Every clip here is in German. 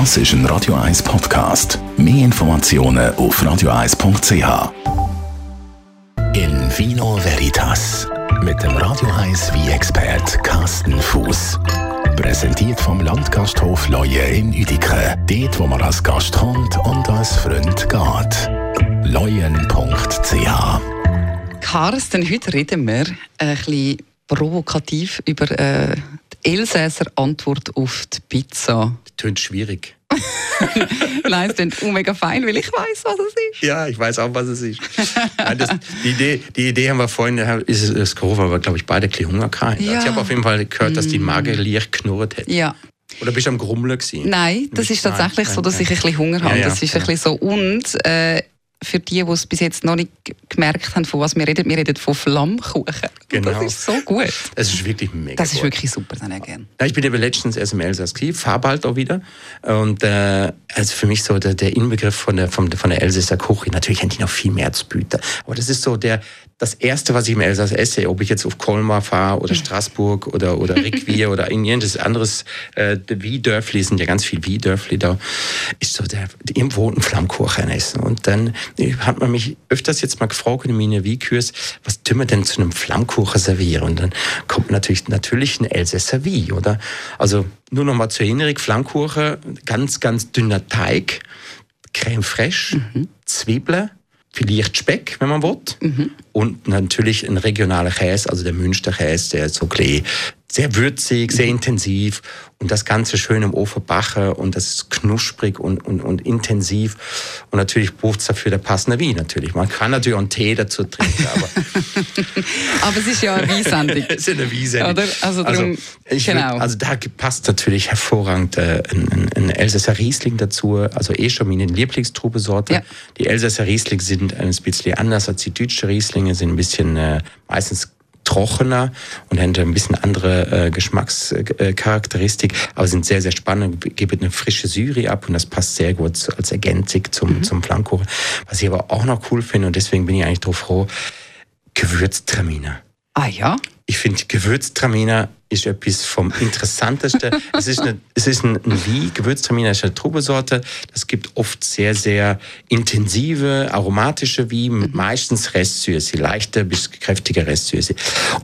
Das ist ein Radio 1 Podcast. Mehr Informationen auf radio1.ch. In Vino Veritas mit dem Radio 1 wie expert Carsten Fuß. Präsentiert vom Landgasthof Leue in Uedike. Dort, wo man als Gast kommt und als Freund geht. Leuen.ch Carsten, heute reden wir ein bisschen provokativ über äh, die Elsässer Antwort auf die Pizza. Tönt schwierig. Nein, es klingt mega fein, weil ich weiß, was es ist. Ja, ich weiß auch, was es ist. Nein, das, die, Idee, die Idee haben wir vorhin, ist das Geruch, weil wir, glaube ich, beide ein Hunger hatten. Ja. Ich habe auf jeden Fall gehört, dass die Magen leicht knurrt hat. Ja. Oder bist du am Grummeln gewesen? Nein, das ist tatsächlich Nein, so, dass nein, ich ein bisschen Hunger habe. Ja, ja, das ist ein bisschen so. Und äh, für die, die es bis jetzt noch nicht gemerkt haben, von was wir reden, wir reden von Flammkuchen. Genau. Das ist so gut. Es ist wirklich mega Das ist gut. wirklich super, dann gerne. Ja, ich bin eben letztens erst im Elsass gewesen, fahr bald auch wieder. Und äh, also für mich so der, der Inbegriff von der, von, von der Elsässer Küche. Natürlich haben die noch viel mehr zu bieten. Aber das ist so der, das Erste, was ich im Elsass esse, ob ich jetzt auf Colmar fahre oder Straßburg oder, oder Rickwier oder in irgendein anderes äh, Wie-Dörfli, sind ja ganz viele Wie-Dörfli da, ist so der, irgendwo ein Flammkuchen essen. Und dann äh, hat man mich öfters jetzt mal gefragt in meinen Wie-Kurs, was tun wir denn zu einem Flammkuchen servieren? Und dann kommt natürlich, natürlich ein Elsässer Wie, oder? Also nur noch mal zur Erinnerung, Flammkuchen, ganz, ganz dünner Teig, Creme fraiche, Zwiebeln, vielleicht Speck, wenn man will. Und natürlich ein regionaler Käse, also der Münsterkäse, der so klein, sehr würzig, sehr intensiv und das Ganze schön im Ofen backen und das ist knusprig und, und, und intensiv. Und natürlich braucht es dafür der passende Wein natürlich. Man kann natürlich auch einen Tee dazu trinken, aber Aber es ist ja eine Weinsendung. es ist eine Wiese. Oder? Also darum- ich genau. würd, also da passt natürlich hervorragend äh, ein, ein, ein Elsässer Riesling dazu. Also eh schon meine Lieblingstrubesorte. Ja. Die Elsässer Riesling sind ein bisschen anders als die deutschen Rieslinge, sind ein bisschen äh, meistens trockener und haben ein bisschen andere äh, Geschmackscharakteristik, aber sind sehr, sehr spannend, geben eine frische Syri ab und das passt sehr gut als Ergänzung zum, zum Flammkuchen. Was ich aber auch noch cool finde und deswegen bin ich eigentlich drauf froh, Gewürztraminer. Ah ja? Ich finde, Gewürztraminer ist etwas vom Interessantesten. es ist, eine, es ist ein, ein Wie. Gewürztraminer ist eine Trubesorte. Das gibt oft sehr, sehr intensive, aromatische Wie, mit meistens Restsüße, leichte bis kräftige Restsüße.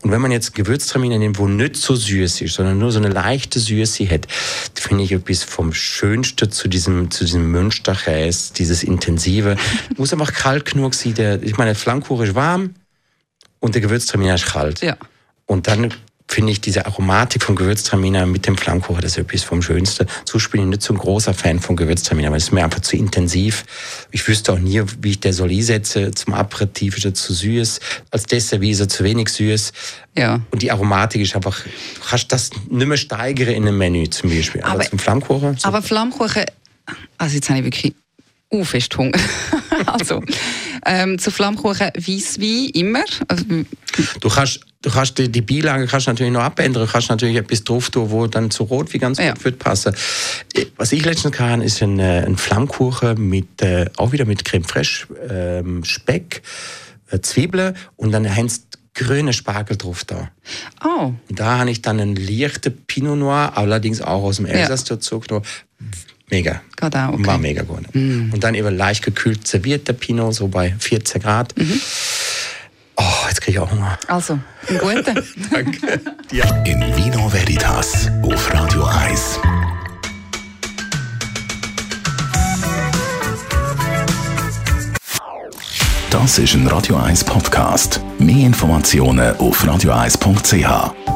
Und wenn man jetzt Gewürztraminer nimmt, wo nicht so süß ist, sondern nur so eine leichte Süße hat, finde ich etwas vom Schönsten zu diesem, zu diesem Münsterkäse, dieses Intensive. Muss einfach kalt genug sein. Der, ich meine, der Flammkuchen ist warm und der Gewürztraminer ist kalt. Ja. Und dann finde ich diese Aromatik vom Gewürztraminer mit dem Flammkuchen, das ist etwas vom Schönsten. So bin ich nicht so ein großer Fan von Gewürztraminer, weil es mir einfach zu intensiv. Ich wüsste auch nie, wie ich der soll einsetzen. Zum Aperitif ist er zu süß, als Dessert ist er zu wenig süß. Ja. Und die Aromatik ist einfach, du kannst das nicht mehr steigern in einem Menü zum Beispiel. Aber, Aber- zum Flammkuchen, so Aber Flammkuchen, also jetzt habe ich wirklich uh, fest Hunger. also, ähm, zu Flammkuchen Weisswein immer. Also, Du kannst, du kannst die, die Beilage kannst natürlich noch abändern. Du kannst natürlich etwas drauf tun, wo dann zu Rot wie ganz Ja. gut wird passen. Äh, Was ich letztens kann, ist ein, äh, ein Flammkuchen mit, äh, auch wieder mit Creme fraiche, ähm, Speck, äh, Zwiebeln und dann haben grüne Spargel drauf da. oh, Und da habe ich dann einen leichten Pinot Noir, allerdings auch aus dem Elsass dazu genommen. Mega. Geht auch, okay. War mega gut. Und dann eben leicht gekühlt serviert der Pinot, so bei 14 Grad. Oh, ich auch Hunger. also, einen guten. Danke. Ja. In Vino Veritas auf Radio 1. Das ist ein Radio 1 Podcast. Mehr Informationen auf radio1.ch.